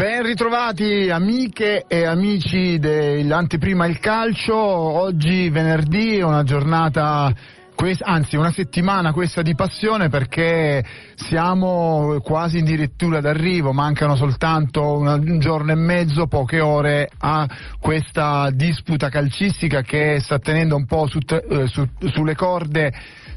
Ben ritrovati amiche e amici dell'anteprima il calcio, oggi venerdì è una giornata anzi una settimana questa di passione perché siamo quasi addirittura d'arrivo, mancano soltanto un giorno e mezzo, poche ore a questa disputa calcistica che sta tenendo un po' su, eh, su, sulle corde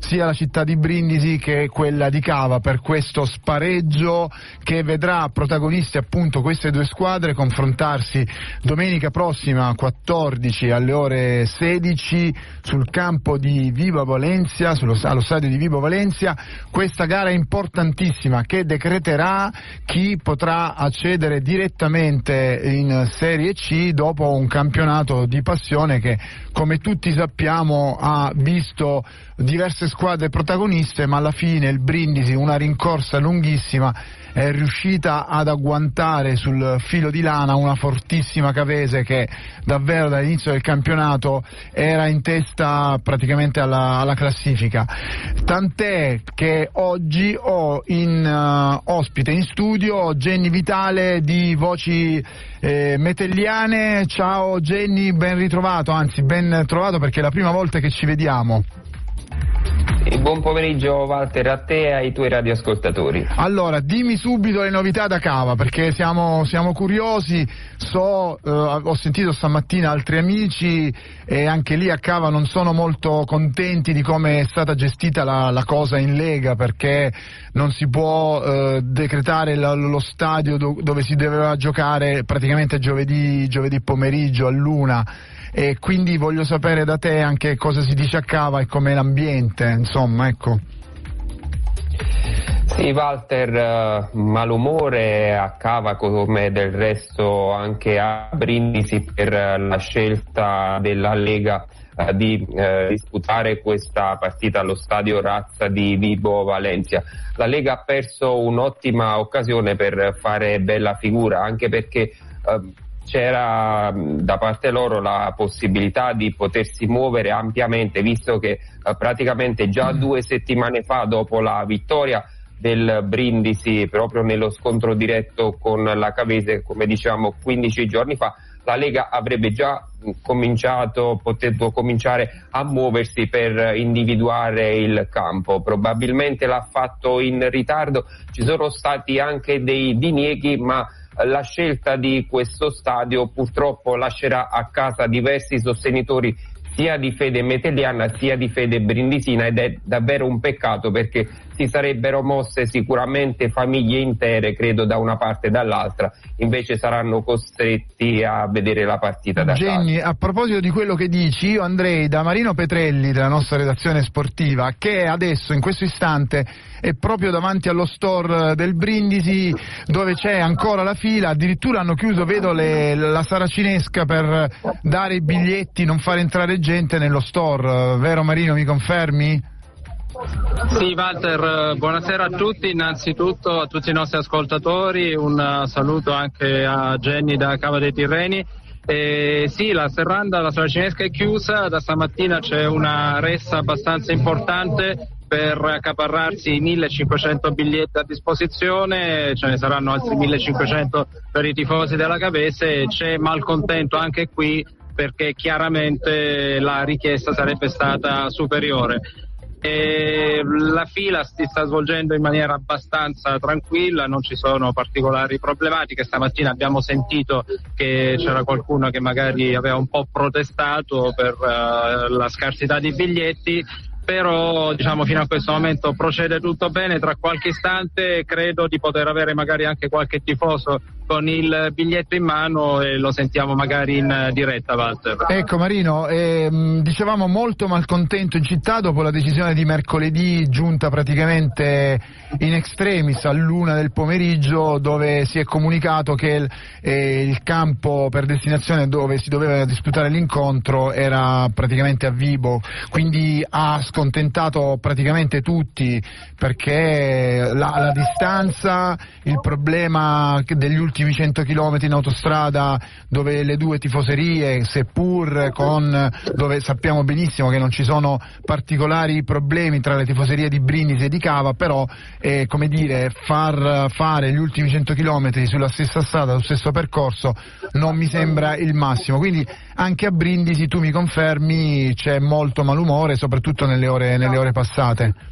sia la città di Brindisi che quella di Cava per questo spareggio che vedrà protagonisti appunto queste due squadre confrontarsi domenica prossima 14 alle ore 16 sul campo di Viva Valencia, sullo, allo stadio di Viva Valencia, questa gara importantissima che decreterà chi potrà accedere direttamente in Serie C dopo un campionato di passione che come tutti sappiamo ha visto diverse squadre protagoniste, ma alla fine il Brindisi, una rincorsa lunghissima, è riuscita ad agguantare sul filo di lana una fortissima Cavese che davvero dall'inizio del campionato era in testa praticamente alla, alla classifica. Tant'è che oggi ho in uh, ospite in studio Jenny Vitale di Voci eh, Metelliane. Ciao Jenny, ben ritrovato, anzi ben trovato perché è la prima volta che ci vediamo. Buon pomeriggio Walter a te e ai tuoi radioascoltatori. Allora, dimmi subito le novità da Cava perché siamo, siamo curiosi, so, eh, ho sentito stamattina altri amici e anche lì a Cava non sono molto contenti di come è stata gestita la, la cosa in Lega perché non si può eh, decretare la, lo stadio do, dove si doveva giocare praticamente giovedì, giovedì pomeriggio luna e quindi voglio sapere da te anche cosa si dice a Cava e com'è l'ambiente, insomma, ecco. Sì, Walter, eh, malumore a Cava come del resto anche a Brindisi per la scelta della Lega eh, di eh, disputare questa partita allo stadio Razza di Vibo Valencia. La Lega ha perso un'ottima occasione per fare bella figura, anche perché eh, c'era da parte loro la possibilità di potersi muovere ampiamente, visto che eh, praticamente già mm. due settimane fa, dopo la vittoria del Brindisi proprio nello scontro diretto con la Cavese, come dicevamo 15 giorni fa, la Lega avrebbe già cominciato, potuto cominciare a muoversi per individuare il campo. Probabilmente l'ha fatto in ritardo, ci sono stati anche dei dinieghi, ma la scelta di questo stadio purtroppo lascerà a casa diversi sostenitori sia di fede metelliana sia di fede brindisina ed è davvero un peccato perché si sarebbero mosse sicuramente famiglie intere, credo, da una parte e dall'altra, invece saranno costretti a vedere la partita da casa. a proposito di quello che dici, io andrei da Marino Petrelli della nostra redazione sportiva, che adesso, in questo istante, è proprio davanti allo store del Brindisi, dove c'è ancora la fila, addirittura hanno chiuso, vedo, le, la saracinesca per dare i biglietti, non fare entrare gente nello store, vero Marino, mi confermi? Sì, Walter, buonasera a tutti, innanzitutto a tutti i nostri ascoltatori, un saluto anche a Jenny da Cava dei Tirreni. Eh, sì, la serranda, la saracinesca è chiusa, da stamattina c'è una ressa abbastanza importante per accaparrarsi 1500 biglietti a disposizione, ce ne saranno altri 1500 per i tifosi della Cavese, c'è malcontento anche qui perché chiaramente la richiesta sarebbe stata superiore. E la fila si sta svolgendo in maniera abbastanza tranquilla, non ci sono particolari problematiche. Stamattina abbiamo sentito che c'era qualcuno che magari aveva un po' protestato per uh, la scarsità di biglietti però diciamo fino a questo momento procede tutto bene, tra qualche istante credo di poter avere magari anche qualche tifoso con il biglietto in mano e lo sentiamo magari in diretta Walter. Ecco Marino, ehm, dicevamo molto malcontento in città dopo la decisione di mercoledì giunta praticamente in extremis all'una del pomeriggio dove si è comunicato che il, eh, il campo per destinazione dove si doveva disputare l'incontro era praticamente a Vibo, quindi a scontentato praticamente tutti perché la, la distanza, il problema degli ultimi 100 km in autostrada dove le due tifoserie, seppur con, dove sappiamo benissimo che non ci sono particolari problemi tra le tifoserie di Brindisi e di Cava, però eh, come dire, far fare gli ultimi 100 km sulla stessa strada, sullo stesso percorso non mi sembra il massimo, quindi anche a Brindisi tu mi confermi c'è molto malumore, soprattutto nelle ore, nelle ore passate.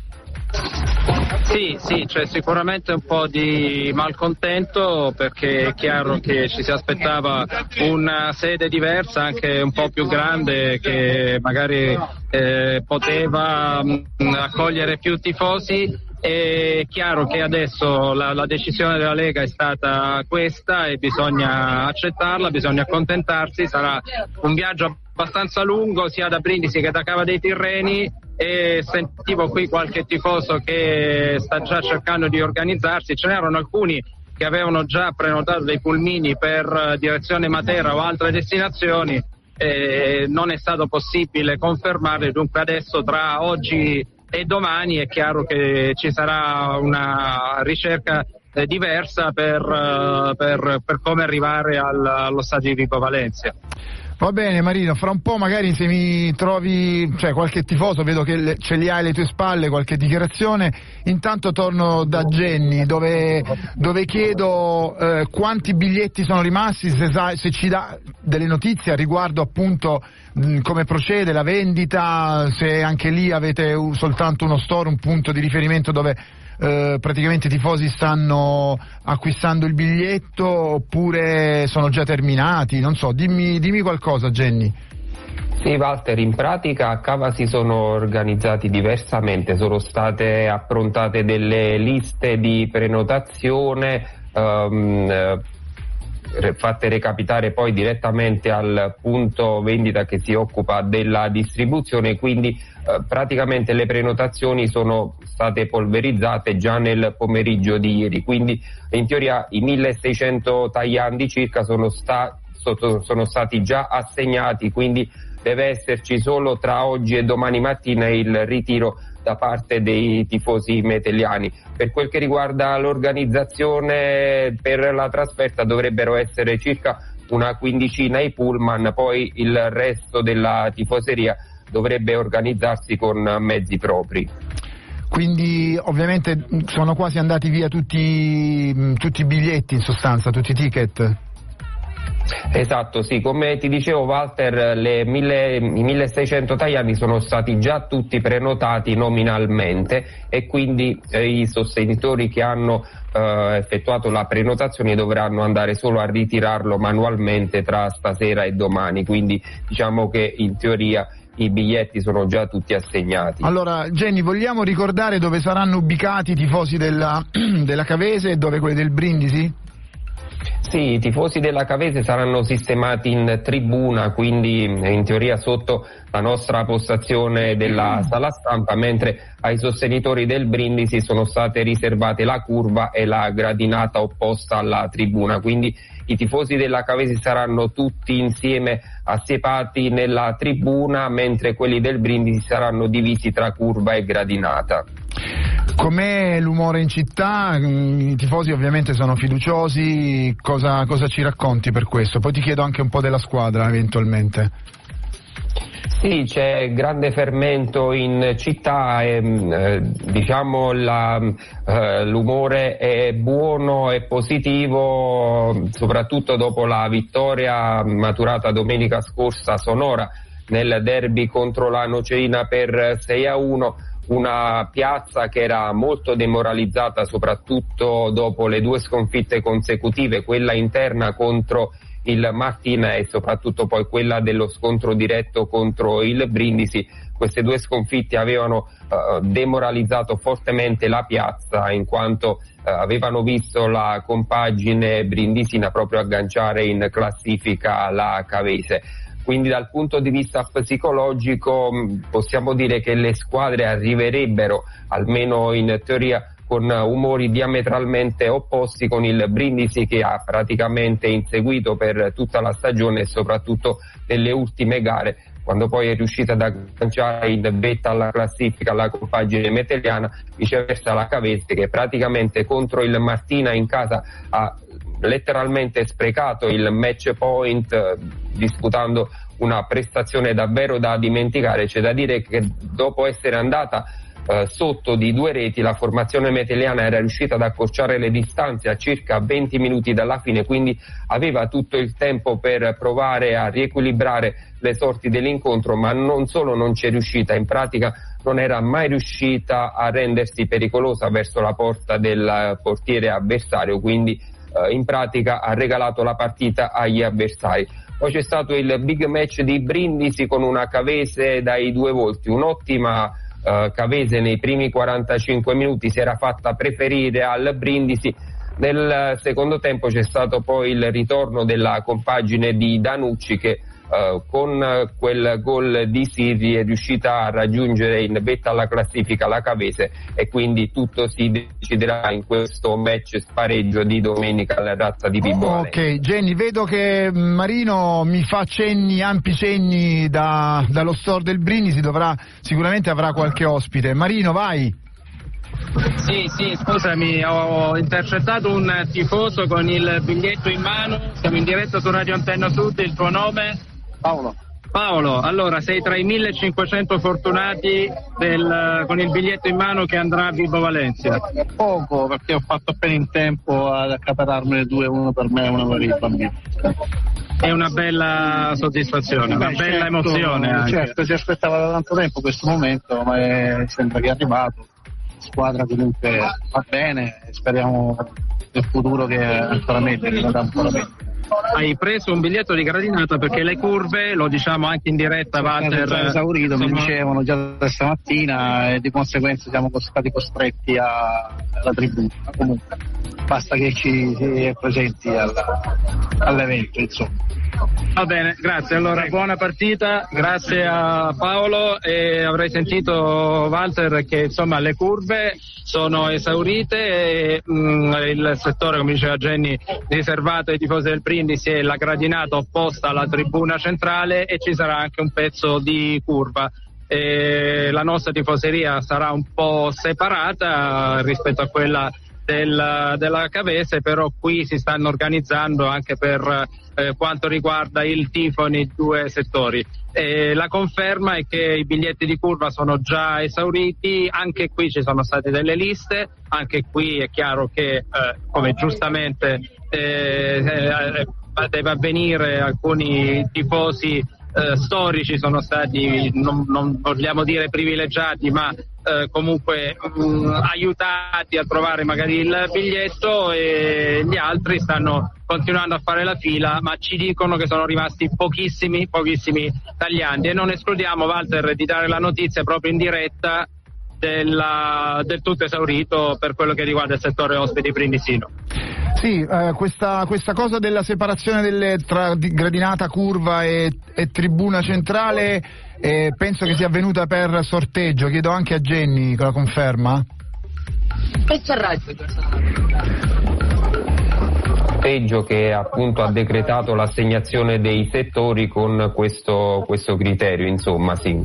Sì, sì, c'è sicuramente un po' di malcontento perché è chiaro che ci si aspettava una sede diversa, anche un po' più grande, che magari eh, poteva mh, accogliere più tifosi. È chiaro che adesso la, la, decisione della Lega è stata questa e bisogna accettarla, bisogna accontentarsi, sarà un viaggio abbastanza lungo sia da Brindisi che da Cava dei Tirreni e sentivo qui qualche tifoso che sta già cercando di organizzarsi, ce n'erano alcuni che avevano già prenotato dei pulmini per direzione Matera o altre destinazioni e non è stato possibile confermarli, dunque adesso tra oggi e domani è chiaro che ci sarà una ricerca eh, diversa per, uh, per, per, come arrivare al, allo stadio di Vico Valencia. Va bene Marino, fra un po' magari se mi trovi cioè, qualche tifoso, vedo che le, ce li hai alle tue spalle, qualche dichiarazione, intanto torno da Jenny dove, dove chiedo eh, quanti biglietti sono rimasti, se, se, ci dà delle notizie riguardo appunto mh, come procede la vendita, se anche lì avete soltanto uno store, un punto di riferimento dove eh, praticamente i tifosi stanno acquistando il biglietto oppure sono già terminati? Non so, dimmi, dimmi qualcosa Jenny. Sì, Walter, in pratica a Cava si sono organizzati diversamente, sono state approntate delle liste di prenotazione um, fatte recapitare poi direttamente al punto vendita che si occupa della distribuzione, quindi eh, praticamente le prenotazioni sono state polverizzate già nel pomeriggio di ieri, quindi in teoria i 1600 tagliandi circa sono, sta, sono stati già assegnati, quindi deve esserci solo tra oggi e domani mattina il ritiro da parte dei tifosi metelliani. Per quel che riguarda l'organizzazione per la trasferta dovrebbero essere circa una quindicina i pullman, poi il resto della tifoseria dovrebbe organizzarsi con mezzi propri. Quindi ovviamente sono quasi andati via tutti, tutti i biglietti in sostanza, tutti i ticket? Esatto, sì, come ti dicevo Walter, mille, i 1600 italiani sono stati già tutti prenotati nominalmente e quindi eh, i sostenitori che hanno eh, effettuato la prenotazione dovranno andare solo a ritirarlo manualmente tra stasera e domani, quindi diciamo che in teoria i biglietti sono già tutti assegnati. Allora, Jenny, vogliamo ricordare dove saranno ubicati i tifosi della, della Cavese e dove quelli del Brindisi? Sì, i tifosi della Cavese saranno sistemati in tribuna, quindi in teoria sotto la nostra postazione della sala stampa, mentre ai sostenitori del Brindisi sono state riservate la curva e la gradinata opposta alla tribuna. Quindi i tifosi della Cavese saranno tutti insieme assiepati nella tribuna, mentre quelli del Brindisi saranno divisi tra curva e gradinata. Com'è l'umore in città? Mm, I tifosi ovviamente sono fiduciosi, cosa, cosa ci racconti per questo? Poi ti chiedo anche un po' della squadra eventualmente. Sì, c'è grande fermento in città e mm, eh, diciamo eh, l'umore è buono e positivo soprattutto dopo la vittoria maturata domenica scorsa a Sonora nel derby contro la Nocerina per 6 a 1 una piazza che era molto demoralizzata soprattutto dopo le due sconfitte consecutive, quella interna contro il Martina e soprattutto poi quella dello scontro diretto contro il Brindisi. Queste due sconfitte avevano uh, demoralizzato fortemente la piazza in quanto uh, avevano visto la compagine brindisina proprio agganciare in classifica la Cavese. Quindi dal punto di vista psicologico possiamo dire che le squadre arriverebbero, almeno in teoria, con umori diametralmente opposti con il Brindisi che ha praticamente inseguito per tutta la stagione e soprattutto nelle ultime gare quando poi è riuscita ad agganciare in vetta alla classifica la compagine meteliana, viceversa la Cavese che praticamente contro il Martina in casa ha letteralmente sprecato il match point eh, disputando una prestazione davvero da dimenticare, c'è da dire che dopo essere andata eh, sotto di due reti la formazione meteliana era riuscita ad accorciare le distanze a circa 20 minuti dalla fine, quindi aveva tutto il tempo per provare a riequilibrare le sorti dell'incontro, ma non solo non ci è riuscita, in pratica non era mai riuscita a rendersi pericolosa verso la porta del portiere avversario, quindi eh, in pratica ha regalato la partita agli avversari. Poi c'è stato il big match di Brindisi con una Cavese dai due volti, un'ottima eh, Cavese nei primi 45 minuti si era fatta preferire al Brindisi. Nel secondo tempo c'è stato poi il ritorno della compagine di Danucci che Uh, con quel gol di Sirri è riuscita a raggiungere in vetta alla classifica la Cavese e quindi tutto si deciderà in questo match spareggio di domenica alla razza di Pibbo. Oh, ok, Jenny, vedo che Marino mi fa cenni, ampi cenni da, dallo store del Brindisi, dovrà, sicuramente avrà qualche ospite. Marino, vai! Sì, sì, scusami, ho intercettato un tifoso con il biglietto in mano, siamo in diretta su Radio Antenna Sud, il tuo nome? Paolo. Paolo, allora sei tra i 1500 fortunati del, con il biglietto in mano che andrà a Vibo Valencia. Poco, perché ho fatto appena in tempo ad accapararmene due, uno per me e uno per il bambino. È una bella soddisfazione, una bella certo, emozione. Anche. Certo, si aspettava da tanto tempo questo momento, ma è, sembra che è arrivato. La squadra comunque va bene, speriamo nel futuro che ancora meglio, che vada ancora meglio hai preso un biglietto di gradinata perché le curve, lo diciamo anche in diretta, Walter. Sono esaurito, insomma... mi dicevano già stamattina e di conseguenza siamo stati costretti alla tribuna. Comunque, basta che ci si presenti alla, all'evento, insomma. Va bene, grazie. Allora, buona partita, grazie a Paolo e avrei sentito Walter che insomma le curve sono esaurite e mh, mm, il settore, come diceva Jenny, riservato ai tifosi del Brindisi è la gradinata opposta alla tribuna centrale e ci sarà anche un pezzo di curva. E la nostra tifoseria sarà un po' separata rispetto a quella del, della Cavese, però qui si stanno organizzando anche per eh, quanto riguarda il tifo nei due settori. E la conferma è che i biglietti di curva sono già esauriti, anche qui ci sono state delle liste, anche qui è chiaro che, eh, come giustamente eh, eh deve avvenire, alcuni tifosi eh, storici sono stati, non, non, vogliamo dire privilegiati, ma eh, comunque mh, mm, aiutati a trovare magari il biglietto e gli altri stanno continuando a fare la fila, ma ci dicono che sono rimasti pochissimi, pochissimi tagliandi e non escludiamo, Walter, di dare la notizia proprio in diretta della, del tutto esaurito per quello che riguarda il settore ospiti brindisino. Sì, eh, questa, questa, cosa della separazione delle, tra gradinata curva e, e tribuna centrale eh, penso che sia avvenuta per sorteggio, chiedo anche a Jenny la conferma. Che sarà sorteggio che appunto ha decretato l'assegnazione dei settori con questo, questo criterio, insomma sì.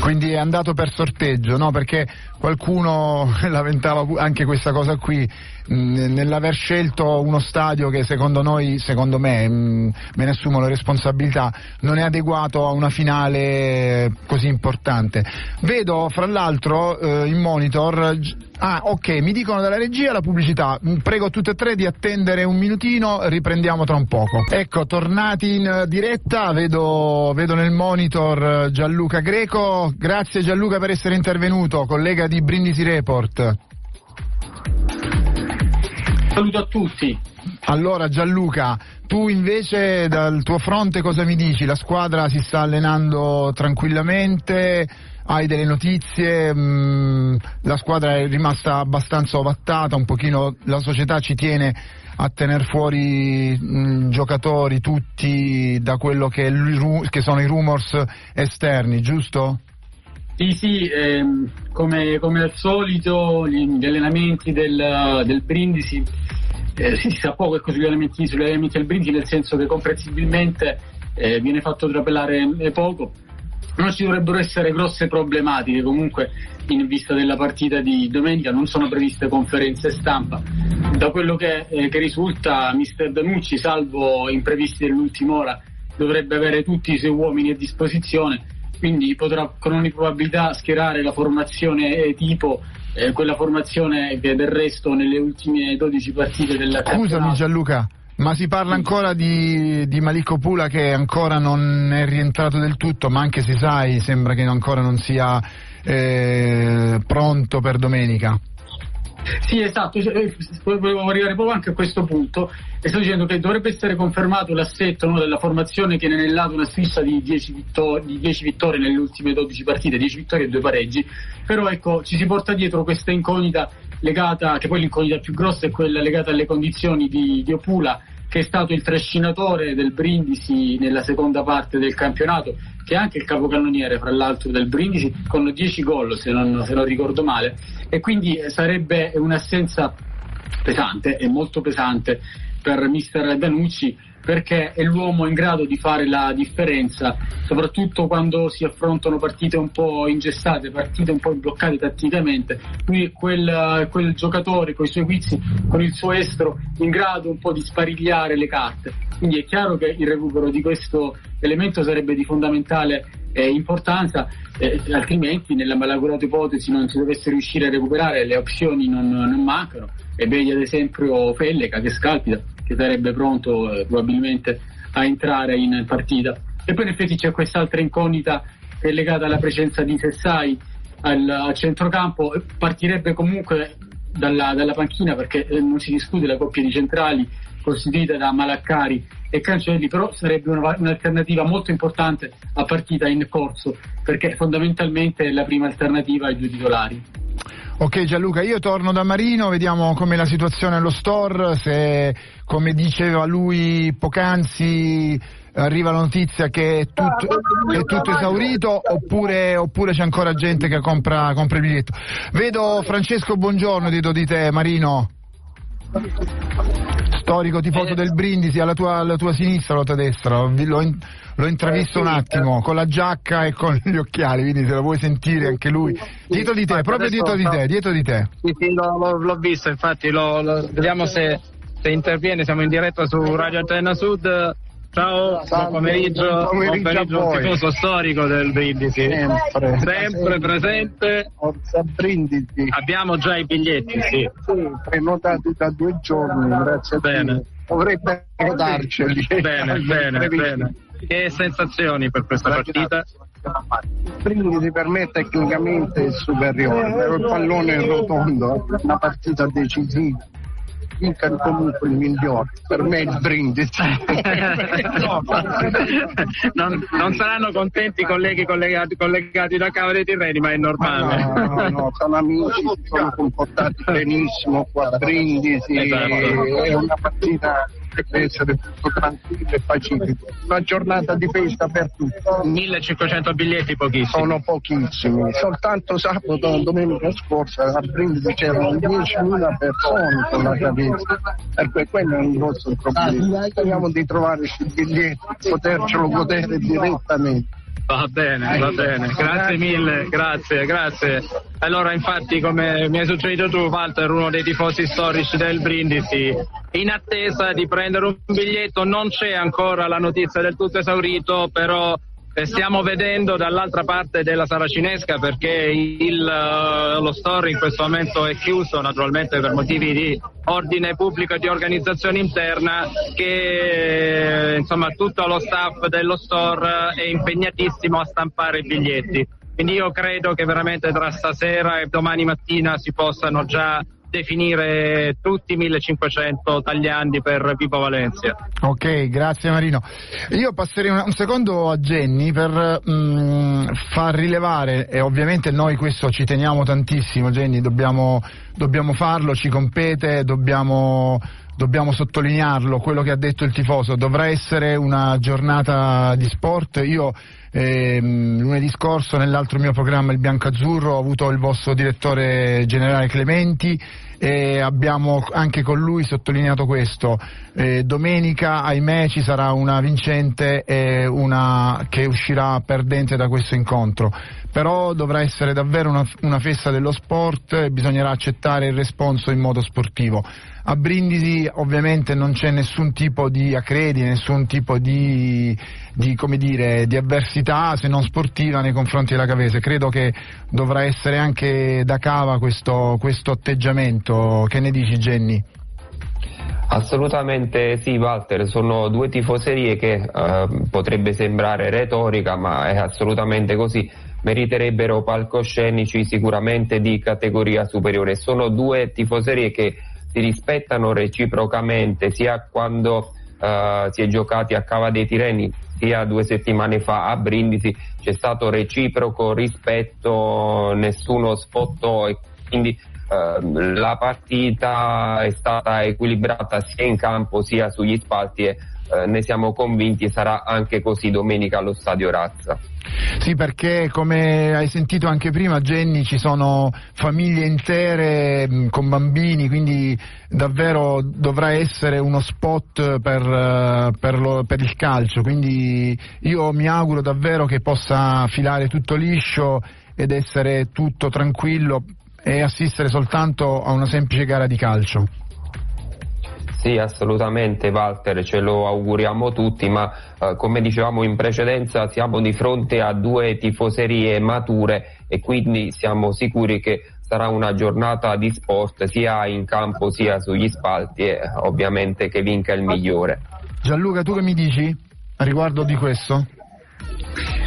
Quindi è andato per sorteggio, no? Perché qualcuno lamentava anche questa cosa qui, nell'aver scelto uno stadio che secondo noi, secondo me, me ne assumo la responsabilità, non è adeguato a una finale così importante. Vedo fra l'altro eh, in monitor Ah, ok, mi dicono dalla regia la pubblicità. Prego tutte e tre di attendere un minutino, riprendiamo tra un poco. Ecco, tornati in diretta, vedo, vedo nel monitor Gianluca Greco. Grazie Gianluca per essere intervenuto, collega di Brindisi Report. Saluto a tutti. Allora Gianluca, tu invece dal tuo fronte cosa mi dici? La squadra si sta allenando tranquillamente? hai delle notizie, mh, mm, la squadra è rimasta abbastanza ovattata, un pochino la società ci tiene a tenere fuori mh, mm, giocatori tutti da quello che, che, sono i rumors esterni, giusto? Sì, sì, ehm, come, come, al solito gli, gli allenamenti del, del Brindisi, eh, si sa poco ecco, sugli allenamenti, allenamenti del Brindisi, nel senso che comprensibilmente eh, viene fatto trapelare poco. Non ci dovrebbero essere grosse problematiche comunque in vista della partita di domenica non sono previste conferenze stampa. Da quello che, eh, che risulta mister Danucci salvo imprevisti dell'ultima ora dovrebbe avere tutti i suoi uomini a disposizione quindi potrà con ogni probabilità schierare la formazione tipo eh, quella formazione che del resto nelle ultime 12 partite della Scusami Gianluca ma si parla ancora di, di Malicco Pula che ancora non è rientrato del tutto, ma anche se sai, sembra che ancora non sia eh, pronto per domenica. Sì, esatto, volevo arrivare proprio anche a questo punto. E sto dicendo che dovrebbe essere confermato l'assetto no, della formazione che ne è nell'ato una striscia di 10, vittor- di 10 vittorie nelle ultime 12 partite, 10 vittorie e 2 pareggi, però ecco ci si porta dietro questa incognita legata, che poi l'incognita più grossa è quella legata alle condizioni di, di Opula che è stato il trascinatore del Brindisi nella seconda parte del campionato, che è anche il capocannoniere, fra l'altro, del Brindisi, con 10 gol, se non, se non ricordo male, e quindi sarebbe un'assenza pesante, e molto pesante, per mister Danucci perché è l'uomo in grado di fare la differenza, soprattutto quando si affrontano partite un po' ingessate, partite un po' bloccate tatticamente. Lui è quel, quel giocatore con i suoi guizzi, con il suo estro, in grado un po' di sparigliare le carte. Quindi è chiaro che il recupero di questo elemento sarebbe di fondamentale eh, importanza, eh, altrimenti nella malaugurata ipotesi non si dovesse riuscire a recuperare, le opzioni non, non mancano. E vedi ad esempio Pelleca che scalpita che sarebbe pronto eh, probabilmente a entrare in partita. E poi in effetti c'è quest'altra incognita che è legata alla presenza di Sessai al, al centrocampo, partirebbe comunque dalla, dalla panchina perché eh, non si discute la coppia di centrali costituita da Malaccari e Cancelli, però sarebbe una, un'alternativa molto importante a partita in corso perché fondamentalmente è la prima alternativa ai due titolari. Ok Gianluca, io torno da Marino, vediamo com'è la situazione allo store, se come diceva lui poc'anzi arriva la notizia che è tutto, è tutto esaurito oppure, oppure, c'è ancora gente che compra, compra il biglietto. Vedo Francesco Buongiorno dietro di te, Marino storico tifoso del Brindisi alla tua, alla tua sinistra o alla tua destra? L'ho, l'ho intravisto un attimo con la giacca e con gli occhiali quindi se lo vuoi sentire anche lui. Dietro di te proprio dietro di te dietro di te. Sì, sì l'ho, l'ho visto infatti lo, lo, vediamo se, se interviene siamo in diretta su Radio Antenna Sud Ciao, buon pomeriggio, buon pomeriggio, buon tifoso storico del Brindisi. Sempre, sempre presente. Forza Brindisi. Abbiamo già i biglietti, sì. Sì, prenotati da due giorni, grazie bene. a Dio. Dovrebbe darceli. Bene, bene, bene. Che sensazioni per questa partita? Brindisi per me tecnicamente è superiore, il pallone è rotondo, una partita decisiva Inter comunque il migliore, per me il brindisi. non, non, saranno contenti i colleghi collegati, collegati da Cava dei Tirreni, ma è normale. No, no, no, sono amici, sono comportati benissimo qua a Brindisi, esatto. è una partita deve essere tutto tranquillo e pacifico. Una giornata di festa per tutti. 1500 biglietti pochissimi. Sono pochissimi. Soltanto sabato domenica scorsa a Brindisi c'erano 10.000 persone con la capezza. Per quello è un grosso problema. Speriamo di trovare il biglietto, potercelo godere direttamente. Va bene, va bene, grazie mille, grazie, grazie. Allora, infatti, come mi hai suggerito tu, Walter, uno dei tifosi storici del Brindisi, in attesa di prendere un biglietto, non c'è ancora la notizia del tutto esaurito, però stiamo vedendo dall'altra parte della sala cinesca perché il, uh, lo store in questo momento è chiuso naturalmente per motivi di ordine pubblico e di organizzazione interna che insomma tutto lo staff dello store è impegnatissimo a stampare i biglietti. Quindi io credo che veramente tra stasera e domani mattina si possano già definire tutti 1500 tagliandi per Vivo Valencia. Ok, grazie Marino. Io passerei un, un secondo a Jenny per mh, mm, far rilevare, e ovviamente noi questo ci teniamo tantissimo Jenny, dobbiamo, dobbiamo farlo, ci compete, dobbiamo dobbiamo sottolinearlo, quello che ha detto il tifoso, dovrà essere una giornata di sport. Io eh, lunedì scorso nell'altro mio programma il Bianco Azzurro ho avuto il vostro direttore generale Clementi e abbiamo anche con lui sottolineato questo. Eh, domenica, ahimè, ci sarà una vincente e una che uscirà perdente da questo incontro. Però dovrà essere davvero una, una festa dello sport e bisognerà accettare il responso in modo sportivo. A Brindisi ovviamente non c'è nessun tipo di accredi, nessun tipo di, di, dire, di, avversità se non sportiva nei confronti della Cavese. Credo che dovrà essere anche da cava questo, questo atteggiamento. Che ne dici Jenny? Assolutamente sì Walter, sono due tifoserie che eh, potrebbe sembrare retorica ma è assolutamente così, meriterebbero palcoscenici sicuramente di categoria superiore, sono due tifoserie che si rispettano reciprocamente sia quando uh, si è giocati a Cava dei Tireni sia due settimane fa a Brindisi c'è stato reciproco rispetto, nessuno sfottò e quindi uh, la partita è stata equilibrata sia in campo sia sugli spalti e uh, ne siamo convinti sarà anche così domenica allo stadio Razza. Sì, perché come hai sentito anche prima, Jenny, ci sono famiglie intere mh, con bambini, quindi davvero dovrà essere uno spot per, uh, per, lo, per, il calcio. Quindi io mi auguro davvero che possa filare tutto liscio ed essere tutto tranquillo e assistere soltanto a una semplice gara di calcio. Sì, assolutamente Walter, ce lo auguriamo tutti, ma eh, come dicevamo in precedenza siamo di fronte a due tifoserie mature e quindi siamo sicuri che sarà una giornata di sport sia in campo sia sugli spalti e ovviamente che vinca il migliore. Gianluca, tu che mi dici a riguardo di questo?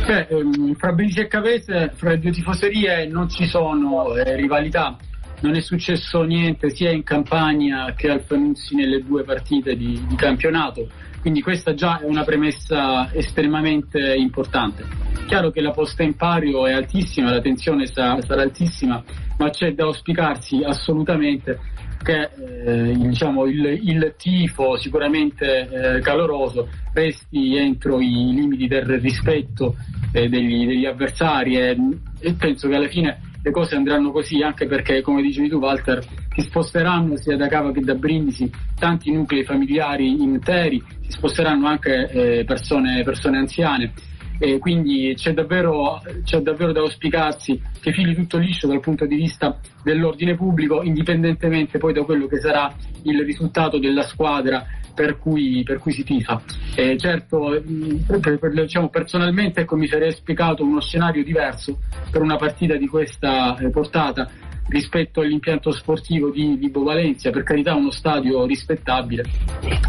Beh, ehm, fra Brindisi e Cavese, fra le due tifoserie non ci sono eh, rivalità non è successo niente sia in Campania che al Panuzzi nelle due partite di, di, campionato, quindi questa già è una premessa estremamente importante. Chiaro che la posta in pario è altissima, la tensione sa, sarà altissima, ma c'è da auspicarsi assolutamente che eh, diciamo, il, il, tifo sicuramente eh, caloroso resti entro i limiti del rispetto eh, degli, degli, avversari e, e penso che alla fine le cose andranno così anche perché, come dicevi tu Walter, si sposteranno sia da Cava che da Brindisi tanti nuclei familiari interi, si sposteranno anche eh, persone, persone, anziane. E quindi c'è davvero, c'è davvero da auspicarsi che fili tutto liscio dal punto di vista dell'ordine pubblico, indipendentemente poi da quello che sarà il risultato della squadra per cui, per cui si tifa. Eh, certo, per, per, diciamo, personalmente ecco, mi sarei spiegato uno scenario diverso per una partita di questa eh, portata rispetto all'impianto sportivo di, di Bovalenzia, per carità uno stadio rispettabile,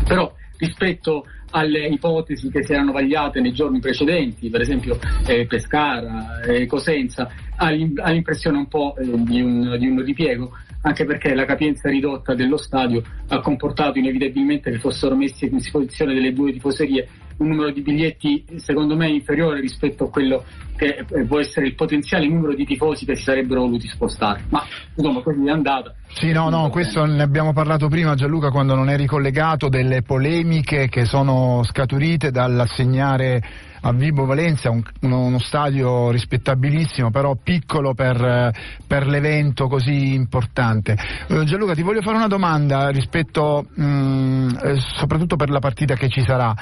però rispetto alle ipotesi che si erano vagliate nei giorni precedenti, per esempio eh, Pescara, eh, Cosenza, ha l'impressione un po' eh, di, un, di un ripiego anche perché la capienza ridotta dello stadio ha comportato inevitabilmente che fossero messi a disposizione delle due tifoserie un numero di biglietti secondo me inferiore rispetto a quello che eh, può essere il potenziale numero di tifosi che si sarebbero voluti spostare. Ma insomma, così è andata. Sì, no, no, questo ne abbiamo parlato prima Gianluca quando non eri collegato delle polemiche che sono scaturite dall'assegnare a Vibo Valencia, un, uno, stadio rispettabilissimo, però piccolo per, per l'evento così importante. Eh, Gianluca, ti voglio fare una domanda rispetto, mh, mm, eh, soprattutto per la partita che ci sarà.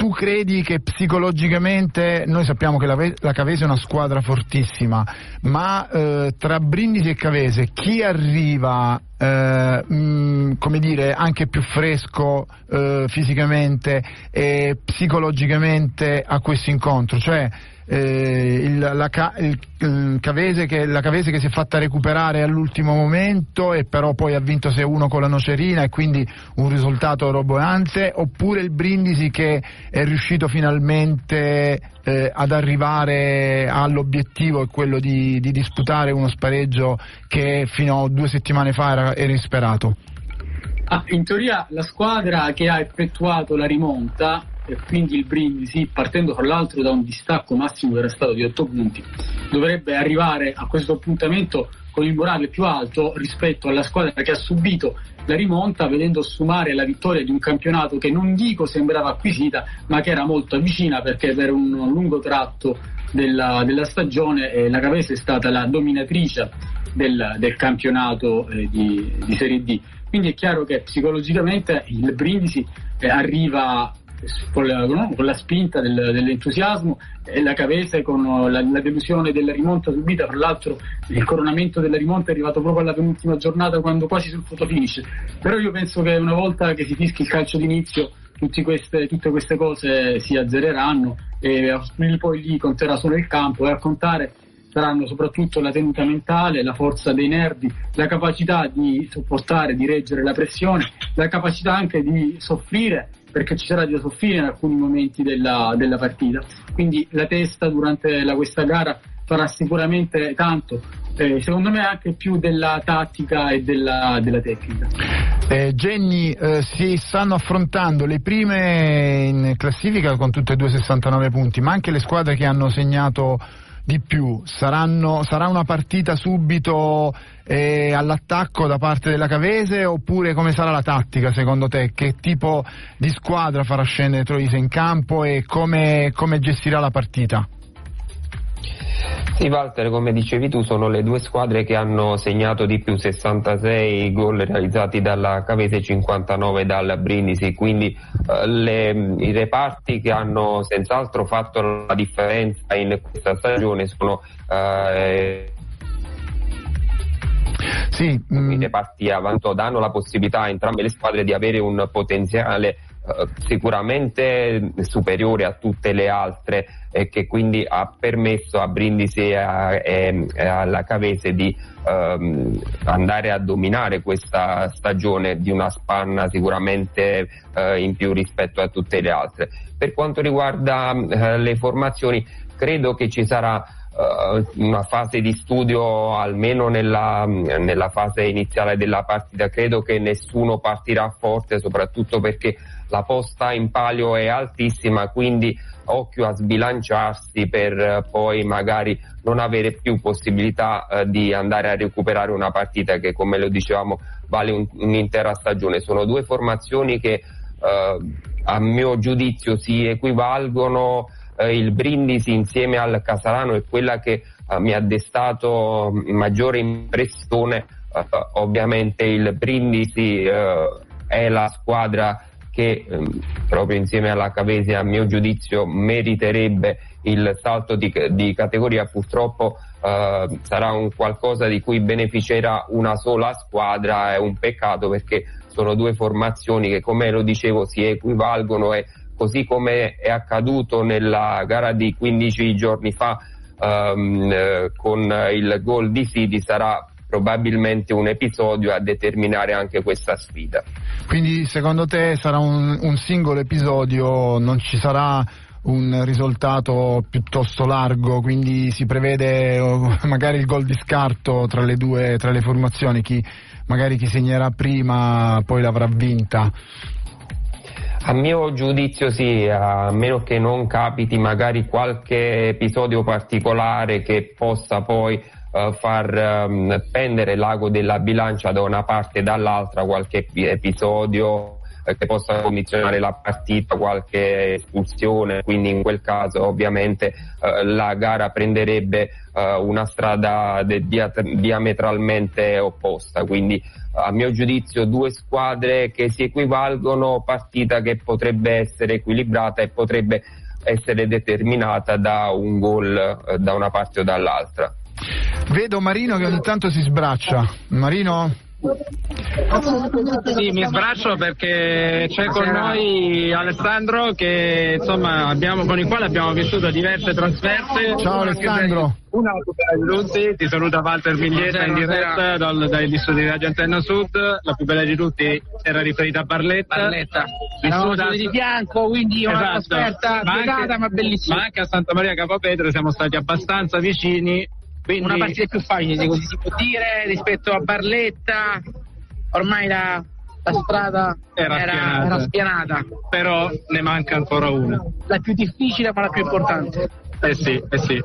Tu credi che psicologicamente, noi sappiamo che la, la Cavese è una squadra fortissima, ma eh, tra Brindisi e Cavese chi arriva eh, mh, mm, come dire, anche più fresco eh, fisicamente e psicologicamente a questo incontro, cioè eh, il, la, il, il Cavese che, la Cavese che si è fatta recuperare all'ultimo momento e però poi ha vinto 6-1 con la Nocerina e quindi un risultato roboante oppure il Brindisi che è riuscito finalmente eh, ad arrivare all'obiettivo e quello di, di, disputare uno spareggio che fino a due settimane fa era, era insperato? Ah, in teoria la squadra che ha effettuato la rimonta e quindi il Brindisi, partendo fra l'altro da un distacco massimo che era stato di 8 punti, dovrebbe arrivare a questo appuntamento con il morale più alto rispetto alla squadra che ha subito la rimonta vedendo sfumare la vittoria di un campionato che non dico sembrava acquisita ma che era molto vicina perché per un lungo tratto della, della stagione eh, la Cavese è stata la dominatrice del, del campionato eh, di, di, Serie D. Quindi è chiaro che psicologicamente il Brindisi eh, arriva con la, con la spinta del, dell'entusiasmo e la Cavese con la, la, delusione della rimonta subita, tra l'altro il coronamento della rimonta è arrivato proprio alla penultima giornata quando quasi sul foto finish. Però io penso che una volta che si fischi il calcio d'inizio queste, tutte queste cose si azzereranno e poi lì conterà solo il campo e a contare saranno soprattutto la tenuta mentale, la forza dei nervi, la capacità di sopportare, di reggere la pressione, la capacità anche di soffrire, perché ci sarà soffrire in alcuni momenti della, della partita. Quindi la testa durante la, questa gara farà sicuramente tanto, eh, secondo me anche più della tattica e della, della tecnica. Eh, Jenny, eh, si stanno affrontando le prime in classifica con tutte e due 69 punti, ma anche le squadre che hanno segnato di più? Saranno, sarà una partita subito eh, all'attacco da parte della Cavese oppure come sarà la tattica secondo te? Che tipo di squadra farà scendere Troise in campo e come, come gestirà la partita? Sì, Walter, come dicevi tu, sono le due squadre che hanno segnato di più 66 gol realizzati dalla Cavese e 59 dal Brindisi, quindi eh, le, i reparti che hanno senz'altro fatto la differenza in questa stagione sono eh, sì, mm. i reparti avanto danno la possibilità a entrambe le squadre di avere un potenziale sicuramente superiore a tutte le altre e che quindi ha permesso a Brindisi e, alla Cavese di ehm, andare a dominare questa stagione di una spanna sicuramente eh, in più rispetto a tutte le altre. Per quanto riguarda eh, le formazioni, credo che ci sarà una fase di studio almeno nella, nella, fase iniziale della partita. Credo che nessuno partirà forte soprattutto perché la posta in palio è altissima quindi occhio a sbilanciarsi per uh, poi magari non avere più possibilità uh, di andare a recuperare una partita che come lo dicevamo vale un, un'intera stagione. Sono due formazioni che a mio giudizio si equivalgono eh, il Brindisi insieme al Casalano è quella che eh, mi ha destato maggiore impressione. Eh, ovviamente il Brindisi eh, è la squadra che ehm, proprio insieme alla Cavese a mio giudizio meriterebbe il salto di, di categoria purtroppo uh, sarà un qualcosa di cui beneficerà una sola squadra è un peccato perché sono due formazioni che come lo dicevo si equivalgono e così come è accaduto nella gara di 15 giorni fa um, eh, con il gol di Sidi sarà probabilmente un episodio a determinare anche questa sfida. Quindi secondo te sarà un, un singolo episodio, non ci sarà un risultato piuttosto largo, quindi si prevede oh, magari il gol di scarto tra le due tra le formazioni, chi, magari chi segnerà prima poi l'avrà vinta. A mio giudizio sì, a meno che non capiti magari qualche episodio particolare che possa poi uh, far um, pendere l'ago della bilancia da una parte e dall'altra, qualche episodio uh, che possa condizionare la partita, qualche espulsione, quindi in quel caso ovviamente uh, la gara prenderebbe una strada de- diametralmente opposta, quindi a mio giudizio due squadre che si equivalgono, partita che potrebbe essere equilibrata e potrebbe essere determinata da un gol eh, da una parte o dall'altra. Vedo Marino che ogni tanto si sbraccia. Marino? Sì, mi sbraccio perché c'è con noi Alessandro che, insomma, abbiamo, con il quale abbiamo vissuto diverse trasferte. Ciao Alessandro. Una tutti, ti saluta Walter Miglietta in diretta dal, dagli studi di Radio Antenna Sud, la più bella di tutti era riferita a Barletta. Barletta. Vissuta di fianco, quindi una esatto. trasferta ma, ma bellissima. Ma anche a Santa Maria Capopedro siamo stati abbastanza vicini quindi... Una partita più facile, così si può dire, rispetto a Barletta. Ormai la, la strada era, era, spianata. era, spianata. Però ne manca ancora una. La più difficile ma la più importante. Eh sì, eh sì.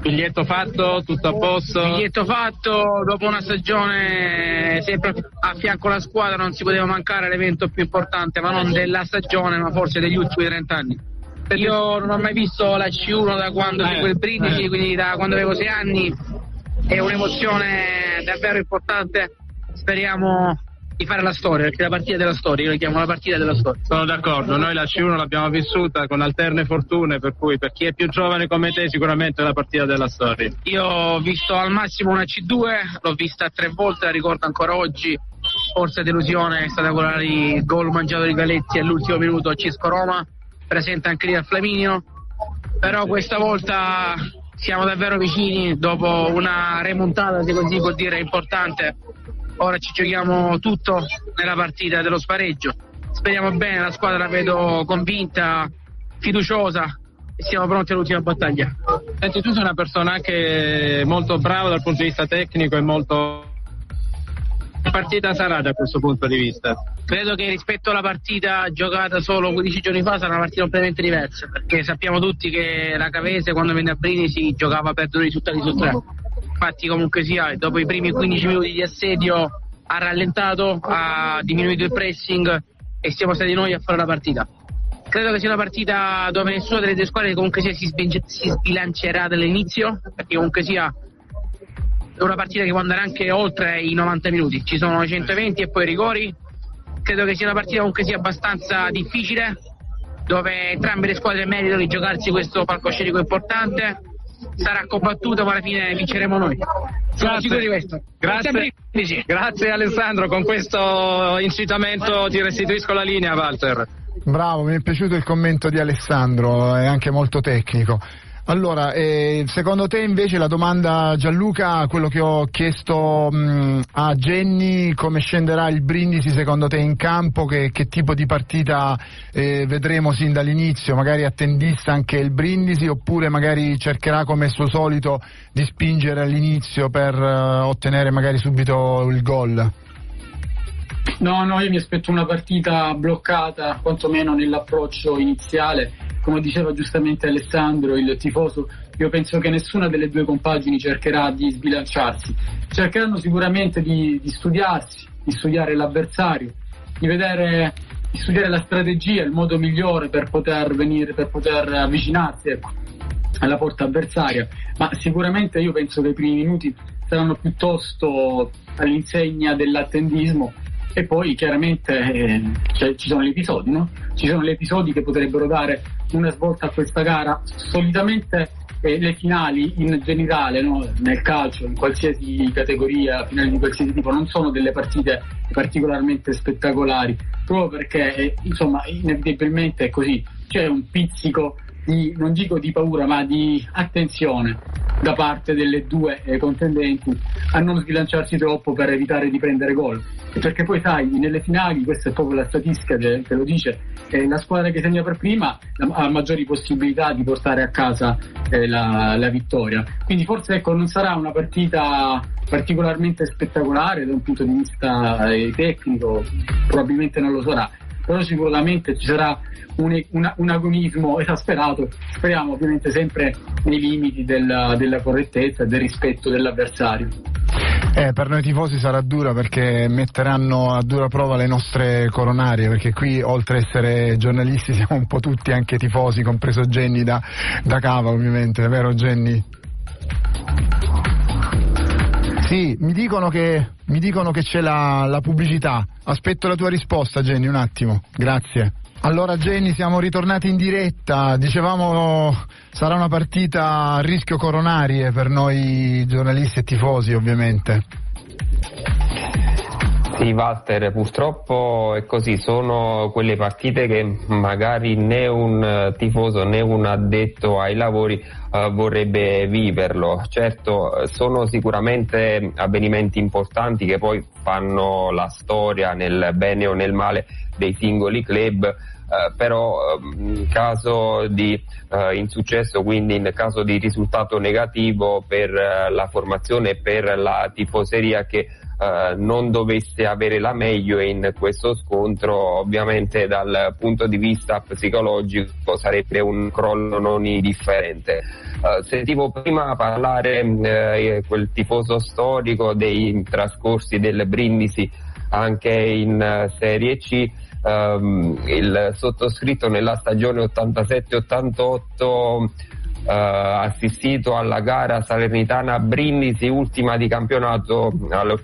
Biglietto fatto, tutto a posto? Biglietto fatto, dopo una stagione sempre a fianco alla squadra non si poteva mancare l'evento più importante, ma non della stagione, ma forse degli ultimi 30 anni. Io non ho mai visto la C1 da quando eh, seguo il Brindisi, eh. quindi da quando avevo sei anni. È un'emozione davvero importante. Speriamo di fare la storia, perché la partita della storia, io la chiamo la partita della storia. Sono d'accordo, noi la C1 l'abbiamo vissuta con alterne fortune, per cui per chi è più giovane come te sicuramente è la partita della storia. Io ho visto al massimo una C2, l'ho vista tre volte, la ricordo ancora oggi, forse delusione è stata quella di gol mangiato di Galetti all'ultimo minuto a Cisco Roma, presente anche lì al Flaminio, però questa volta siamo davvero vicini dopo una remontata, se così può dire, importante ora ci giochiamo tutto nella partita dello spareggio. Speriamo bene, la squadra la vedo convinta, fiduciosa siamo pronti all'ultima battaglia. Senti, tu sei una persona anche molto brava dal punto di vista tecnico e molto... Partita sarà da questo punto di vista? Credo che rispetto alla partita giocata solo 15 giorni fa sarà una partita completamente diversa, perché sappiamo tutti che la Cavese quando venne a Brindisi giocava per due risultati su tre infatti comunque sia dopo i primi 15 minuti di assedio ha rallentato, ha diminuito il pressing e siamo stati noi a fare la partita. Credo che sia una partita dove nessuna delle due squadre comunque sia si, sbilancerà dall'inizio, perché comunque sia una partita che può andare anche oltre i 90 minuti. Ci sono 120 e poi i rigori. Credo che sia una partita comunque sia abbastanza difficile, dove entrambe le squadre meritano di giocarsi questo palcoscenico importante sarà combattuto ma alla fine vinceremo noi. Sono Grazie. sicuro di questo. Grazie. Grazie Alessandro, con questo incitamento ti restituisco la linea Walter. Bravo, mi è piaciuto il commento di Alessandro, è anche molto tecnico. Allora, eh, secondo te invece la domanda Gianluca, quello che ho chiesto mh, a Jenny, come scenderà il Brindisi secondo te in campo, che, che tipo di partita eh, vedremo sin dall'inizio, magari attendista anche il Brindisi oppure magari cercherà come suo solito di spingere all'inizio per eh, ottenere magari subito il gol? No, no, io mi aspetto una partita bloccata, quantomeno nell'approccio iniziale. Come diceva giustamente Alessandro, il tifoso, io penso che nessuna delle due compagini cercherà di sbilanciarsi. Cercheranno sicuramente di, di studiarsi, di studiare l'avversario, di vedere di studiare la strategia, il modo migliore per poter venire, per poter avvicinarsi ecco, alla porta avversaria. Ma sicuramente io penso che i primi minuti saranno piuttosto all'insegna dell'attendismo e poi chiaramente eh, cioè, ci sono gli episodi, no? Ci sono gli episodi che potrebbero dare una svolta a questa gara. Solitamente eh, le finali in generale, no? nel calcio, in qualsiasi categoria, finali di qualsiasi tipo, non sono delle partite particolarmente spettacolari, proprio perché eh, insomma inevitabilmente è così, c'è un pizzico di, non dico di paura, ma di attenzione da parte delle due eh, contendenti a non sbilanciarsi troppo per evitare di prendere gol. Perché poi sai, nelle finali, questa è proprio la statistica che, che lo dice, eh, la squadra che segna per prima ha maggiori possibilità di portare a casa eh, la, la, vittoria. Quindi forse ecco, non sarà una partita particolarmente spettacolare da un punto di vista eh, tecnico, probabilmente non lo sarà, però sicuramente ci sarà un, un, un, agonismo esasperato, speriamo ovviamente sempre nei limiti della, della correttezza e del rispetto dell'avversario. Eh, per noi tifosi sarà dura perché metteranno a dura prova le nostre coronarie, perché qui oltre ad essere giornalisti siamo un po' tutti anche tifosi, compreso Jenny da, da cava ovviamente, vero Jenny? Sì, mi dicono che, mi dicono che c'è la, la pubblicità. Aspetto la tua risposta Jenny un attimo, grazie. Allora Jenny siamo ritornati in diretta, dicevamo sarà una partita a rischio coronarie per noi giornalisti e tifosi ovviamente. Sì, Walter, purtroppo è così, sono quelle partite che magari né un tifoso né un addetto ai lavori uh, vorrebbe viverlo. Certo, sono sicuramente avvenimenti importanti che poi fanno la storia nel bene o nel male dei singoli club, eh, però ehm, in caso di eh, insuccesso, quindi in caso di risultato negativo per eh, la formazione e per la tifoseria che Uh, non dovesse avere la meglio in questo scontro, ovviamente dal punto di vista psicologico sarebbe un crollo non indifferente. Uh, sentivo prima parlare uh, quel tifoso storico dei trascorsi del Brindisi anche in Serie C. Ehm, il sottoscritto nella stagione 87-88 Uh, assistito alla gara Salernitana Brindisi, ultima di campionato,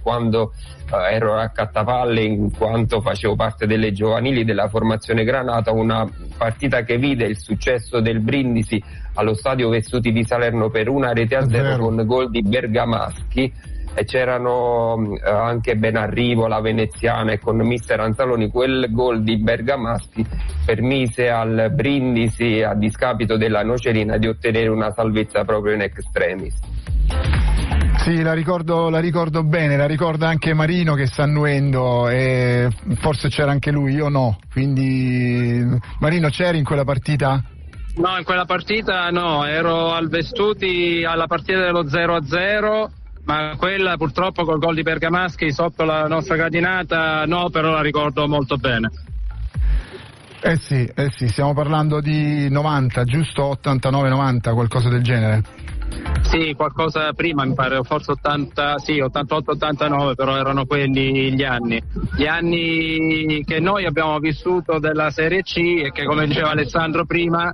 quando uh, ero a Cattavalle in quanto facevo parte delle giovanili della formazione Granata, una partita che vide il successo del Brindisi allo stadio Vessuti di Salerno per una rete a zero con gol di Bergamaschi e c'erano eh, anche Benarrivo, la veneziana e con mister Anzaloni quel gol di Bergamaschi permise al Brindisi a discapito della Nocerina di ottenere una salvezza proprio in extremis. Sì, la ricordo, la ricordo, bene, la ricorda anche Marino che sta annuendo e forse c'era anche lui, io no. Quindi Marino c'eri in quella partita? No, in quella partita no, ero al Vestuti alla partita dello 0 0 ma quella purtroppo col gol di Bergamaschi sotto la nostra gradinata no, però la ricordo molto bene. Eh sì, eh sì, stiamo parlando di 90, giusto 89-90, qualcosa del genere. Sì, qualcosa prima mi pare, forse 80, sì, 88-89, però erano quelli gli anni. Gli anni che noi abbiamo vissuto della Serie C e che come diceva Alessandro prima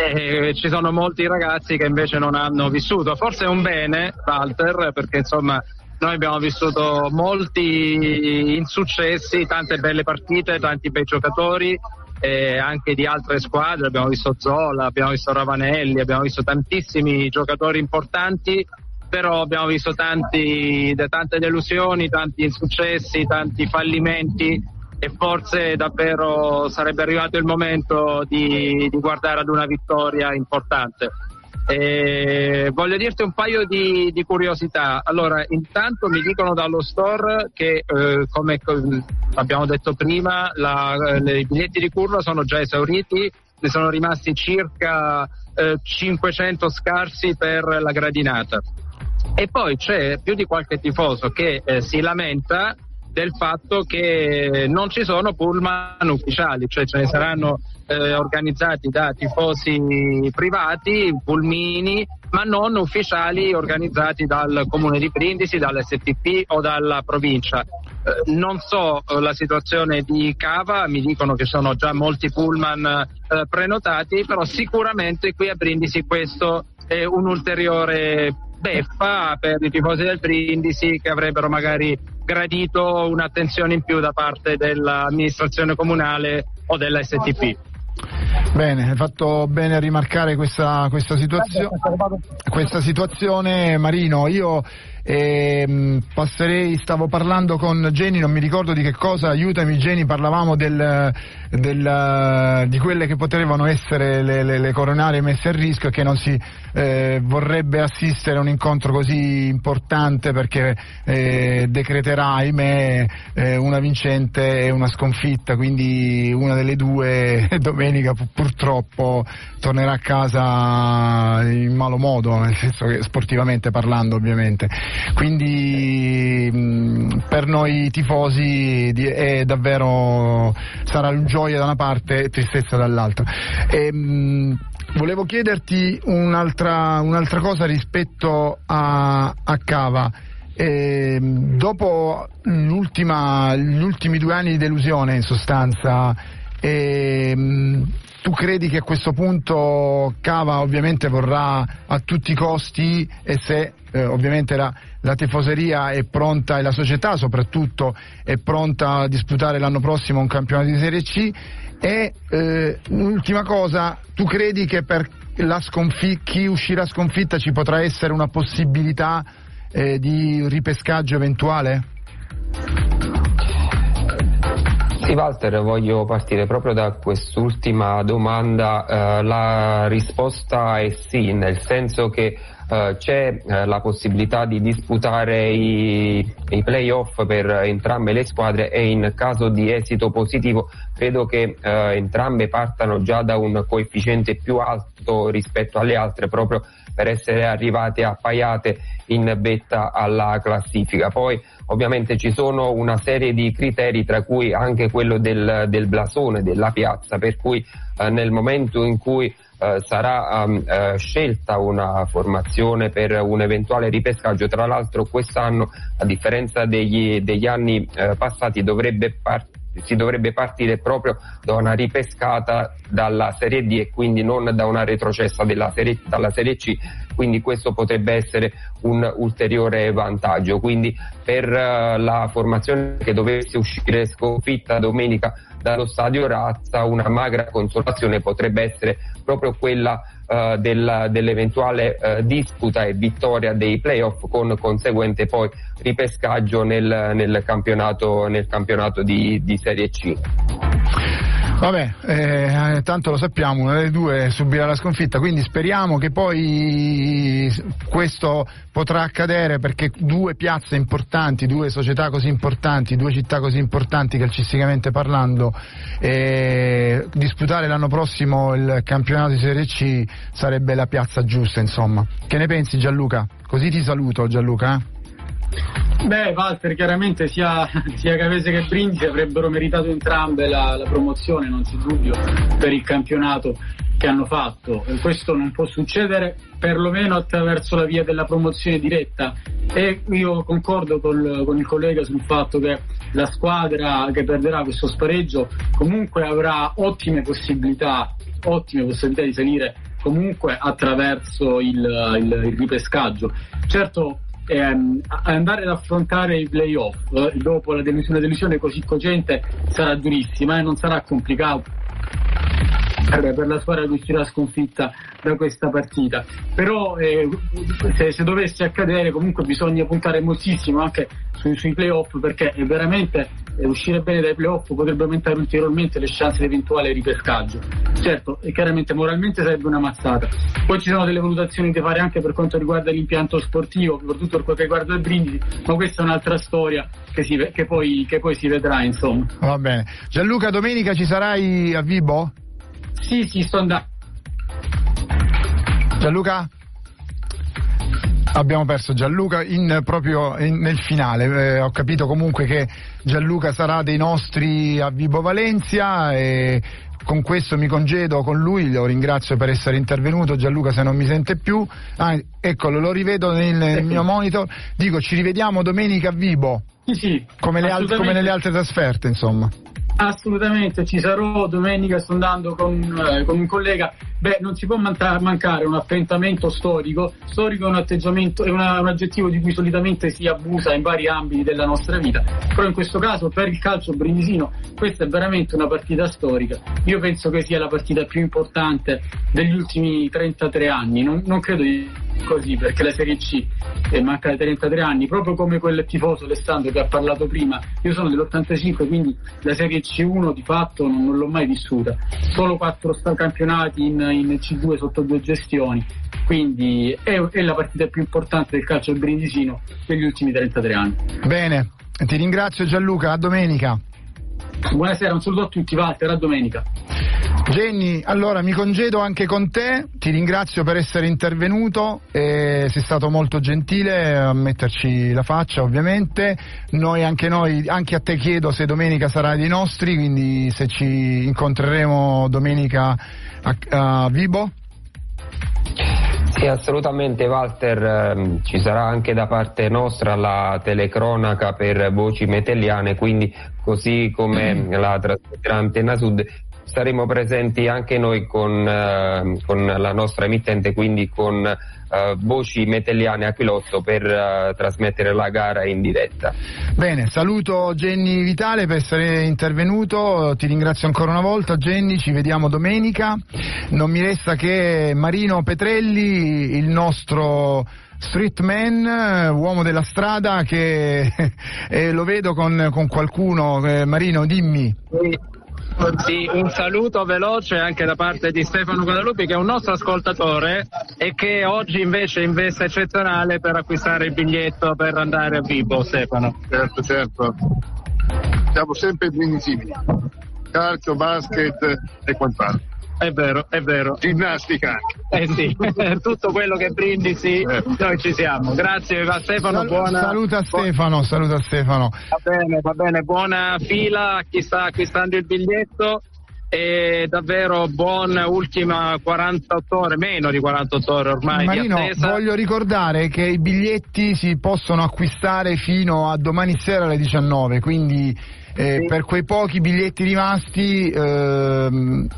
e ci sono molti ragazzi che invece non hanno vissuto. Forse è un bene, Walter, perché insomma noi abbiamo vissuto molti insuccessi, tante belle partite, tanti bei giocatori. Eh, anche di altre squadre, abbiamo visto Zola, abbiamo visto Ravanelli, abbiamo visto tantissimi giocatori importanti, però abbiamo visto tanti, tante delusioni, tanti insuccessi, tanti fallimenti e forse davvero sarebbe arrivato il momento di, di guardare ad una vittoria importante. E voglio dirti un paio di, di, curiosità. Allora, intanto mi dicono dallo store che, eh, come abbiamo detto prima, la, i biglietti di curva sono già esauriti, ne sono rimasti circa eh, 500 scarsi per la gradinata. E poi c'è più di qualche tifoso che eh, si lamenta del fatto che non ci sono pullman ufficiali, cioè ce ne saranno eh, organizzati da tifosi privati, pulmini, ma non ufficiali organizzati dal comune di Brindisi, dall'STP o dalla provincia. Eh, non so eh, la situazione di Cava, mi dicono che sono già molti pullman eh, prenotati, però sicuramente qui a Brindisi questo è un ulteriore beffa per i tifosi del Brindisi che avrebbero magari gradito un'attenzione in più da parte dell'amministrazione comunale o della STP. Bene, hai fatto bene a rimarcare questa, questa, situazio- questa situazione Marino. Io eh, passerei, stavo parlando con Jenny, non mi ricordo di che cosa, aiutami Jenny, parlavamo del, del, di quelle che potevano essere le, le, le, coronarie messe a rischio e che non si eh, vorrebbe assistere a un incontro così importante perché eh, decreterà, ahimè, eh, una vincente e una sconfitta, quindi una delle due domenica purtroppo tornerà a casa in malo modo, nel senso che sportivamente parlando ovviamente. Quindi per noi tifosi è davvero sarà gioia da una parte e tristezza dall'altra. E, volevo chiederti un'altra, un'altra, cosa rispetto a, a Cava. E, dopo gli ultimi due anni di delusione in sostanza e, tu credi che a questo punto Cava ovviamente vorrà a tutti i costi e se eh, ovviamente la, la, tifoseria è pronta e la società soprattutto è pronta a disputare l'anno prossimo un campionato di Serie C e eh, l'ultima cosa, tu credi che per sconfi- chi uscirà sconfitta ci potrà essere una possibilità eh, di ripescaggio eventuale? Sì, Walter, voglio partire proprio da quest'ultima domanda. Eh, la risposta è sì, nel senso che eh, c'è eh, la possibilità di disputare i, i playoff per entrambe le squadre e in caso di esito positivo credo che eh, entrambe partano già da un coefficiente più alto rispetto alle altre proprio per essere arrivate appaiate in vetta alla classifica. Poi ovviamente ci sono una serie di criteri tra cui anche quello del, del blasone, della piazza, per cui eh, nel momento in cui eh, sarà um, eh, scelta una formazione per un eventuale ripescaggio, tra l'altro quest'anno a differenza degli, degli anni eh, passati dovrebbe partire si dovrebbe partire proprio da una ripescata dalla Serie D e quindi non da una retrocessa serie, dalla Serie C, quindi questo potrebbe essere un ulteriore vantaggio. Quindi per uh, la formazione che dovesse uscire sconfitta domenica dallo stadio Razza una magra consolazione potrebbe essere proprio quella uh, del, dell'eventuale uh, disputa e vittoria dei playoff con conseguente poi ripescaggio nel, nel campionato, nel campionato di, di Serie C. Vabbè, eh, tanto lo sappiamo, una delle due subirà la sconfitta, quindi speriamo che poi questo potrà accadere perché due piazze importanti, due società così importanti, due città così importanti calcisticamente parlando, eh, disputare l'anno prossimo il campionato di Serie C sarebbe la piazza giusta, insomma. Che ne pensi Gianluca? Così ti saluto Gianluca. Eh? Beh, Walter, chiaramente sia, sia Cavese che Brindisi avrebbero meritato entrambe la, la promozione, non c'è dubbio, per il campionato che hanno fatto. Questo non può succedere perlomeno attraverso la via della promozione diretta. E io concordo col, con il collega sul fatto che la squadra che perderà questo spareggio comunque avrà ottime possibilità, ottime possibilità di salire comunque attraverso il, il, il ripescaggio. Certo ehm, andare ad affrontare i playoff eh, dopo la delusione, delusione così cogente sarà durissima e non sarà complicato per, la squadra che uscirà sconfitta da questa partita. Però eh, se, se, dovesse accadere comunque bisogna puntare moltissimo anche sui, sui playoff perché è veramente eh, uscire bene dai playoff potrebbe aumentare ulteriormente le chance di eventuale ripescaggio. Certo, e chiaramente moralmente sarebbe una mazzata. Poi ci sono delle valutazioni da fare anche per quanto riguarda l'impianto sportivo, soprattutto per quanto riguarda il brindisi, ma questa è un'altra storia che, si, che, poi, che poi si vedrà insomma. Va bene. Gianluca, domenica ci sarai a Vibo? Sì, sì, sto andando. Gianluca? Abbiamo perso Gianluca in, proprio in, nel finale, eh, ho capito comunque che Gianluca sarà dei nostri a Vibo Valencia e con questo mi congedo con lui, lo ringrazio per essere intervenuto, Gianluca se non mi sente più, ah, eccolo lo rivedo nel, nel mio monitor, dico ci rivediamo domenica a Vibo, sì, sì, come, le al- come nelle altre trasferte insomma. Assolutamente, ci sarò domenica, sto andando con, eh, con un collega. Beh, non si può mancare un affrentamento storico. Storico è un atteggiamento, è una, un aggettivo di cui solitamente si abusa in vari ambiti della nostra vita. Però in questo caso, per il calcio brindisino, questa è veramente una partita storica. Io penso che sia la partita più importante degli ultimi 33 anni. Non, non credo così, perché la Serie C eh, manca da 33 anni, proprio come quel tifoso Alessandro che ha parlato prima. Io sono dell'85, quindi la Serie C1 di fatto non, non l'ho mai vissuta. Solo quattro campionati in, in, C2 sotto due gestioni, quindi è, è la partita più importante del calcio del brindisino degli ultimi 33 anni. Bene, ti ringrazio Gianluca, a domenica. Buonasera, un saluto a tutti, Walter, a domenica. Jenny, allora mi congedo anche con te, ti ringrazio per essere intervenuto, eh, sei stato molto gentile a metterci la faccia ovviamente, noi anche noi, anche a te chiedo se domenica sarai dei nostri, quindi se ci incontreremo domenica a, a Vibo. Sì, assolutamente Walter, ehm, ci sarà anche da parte nostra la telecronaca per voci metelliane, quindi così come la trasmetterà Antenna Sud saremo presenti anche noi con, eh, con la nostra emittente, quindi con eh, voci metelliane Aquilotto per eh, trasmettere la gara in diretta. Bene, saluto Jenny Vitale per essere intervenuto, ti ringrazio ancora una volta Jenny, ci vediamo domenica. Non mi resta che Marino Petrelli, il nostro streetman, uomo della strada che eh, lo vedo con, con qualcuno. Eh, Marino, dimmi. Sì, un saluto veloce anche da parte di Stefano Guadalupi che è un nostro ascoltatore e che oggi invece investe eccezionale per acquistare il biglietto per andare a Vibo, Stefano. Certo, certo. Siamo sempre invisibili. Calcio, basket e quant'altro. È vero, è vero. Ginnastica. Eh sì, tutto quello che brindisi, eh. noi ci siamo. Grazie a Stefano, Sal- buona... Saluta Stefano, saluta Stefano. Va bene, va bene, buona fila a chi sta acquistando il biglietto e davvero buona ultima 48 ore, meno di 48 ore ormai. Marino, voglio ricordare che i biglietti si possono acquistare fino a domani sera alle 19, quindi eh, per quei pochi biglietti rimasti ehm,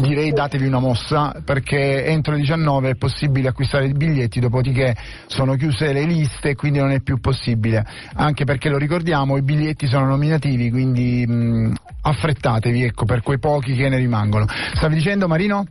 direi datevi una mossa perché entro le 19 è possibile acquistare i biglietti, dopodiché sono chiuse le liste e quindi non è più possibile, anche perché lo ricordiamo i biglietti sono nominativi, quindi mh, affrettatevi ecco, per quei pochi che ne rimangono. Stavi dicendo Marino?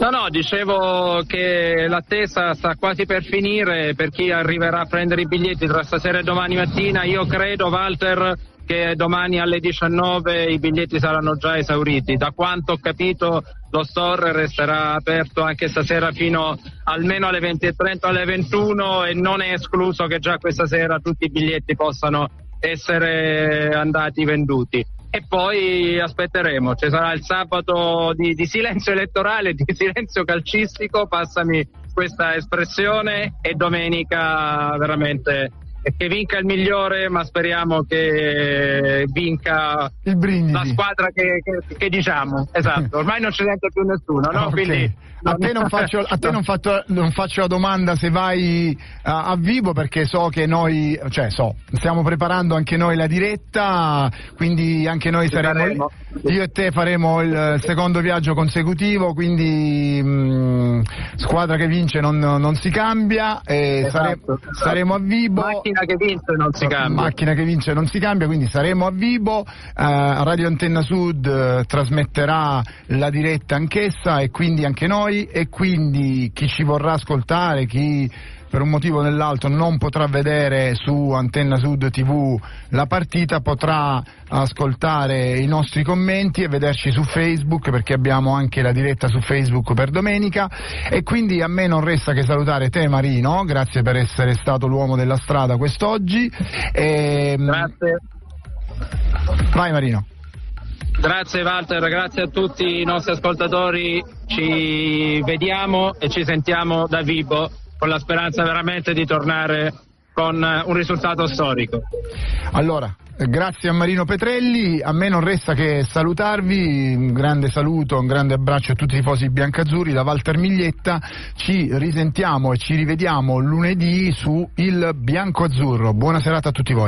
No, no, dicevo che l'attesa sta quasi per finire per chi arriverà a prendere i biglietti tra stasera e domani mattina. Io credo, Walter, che domani alle 19 i biglietti saranno già esauriti. Da quanto ho capito lo store resterà aperto anche stasera fino almeno alle 20.30 alle 21 e non è escluso che già questa sera tutti i biglietti possano essere andati venduti e poi aspetteremo. Ci sarà il sabato di, di silenzio elettorale, di silenzio calcistico, passami questa espressione, e domenica veramente che vinca il migliore, ma speriamo che vinca la squadra che, che, che, diciamo. Esatto, ormai non ci sente più nessuno, no? Okay. Quindi a te non faccio, a te non faccio, non faccio la domanda se vai a, a, vivo perché so che noi, cioè so, stiamo preparando anche noi la diretta, quindi anche noi Ci saremo, faremo. io e te faremo il secondo viaggio consecutivo, quindi mh, squadra che vince non, non si cambia, e esatto, sare, saremo a Vibo. Macchina che vince non si cambia. Macchina che vince non si cambia, quindi saremo a Vibo, uh, Radio Antenna Sud uh, trasmetterà la diretta anch'essa e quindi anche noi e quindi chi ci vorrà ascoltare, chi per un motivo o nell'altro non potrà vedere su Antenna Sud TV la partita potrà ascoltare i nostri commenti e vederci su Facebook perché abbiamo anche la diretta su Facebook per domenica e quindi a me non resta che salutare te Marino, grazie per essere stato l'uomo della strada quest'oggi. E... Grazie. Vai Marino. Grazie Walter, grazie a tutti i nostri ascoltatori, ci vediamo e ci sentiamo da vivo con la speranza veramente di tornare con un risultato storico. Allora, grazie a Marino Petrelli, a me non resta che salutarvi, un grande saluto, un grande abbraccio a tutti i tifosi biancazzurri da Walter Miglietta, ci risentiamo e ci rivediamo lunedì su Il Bianco Azzurro, buona serata a tutti voi.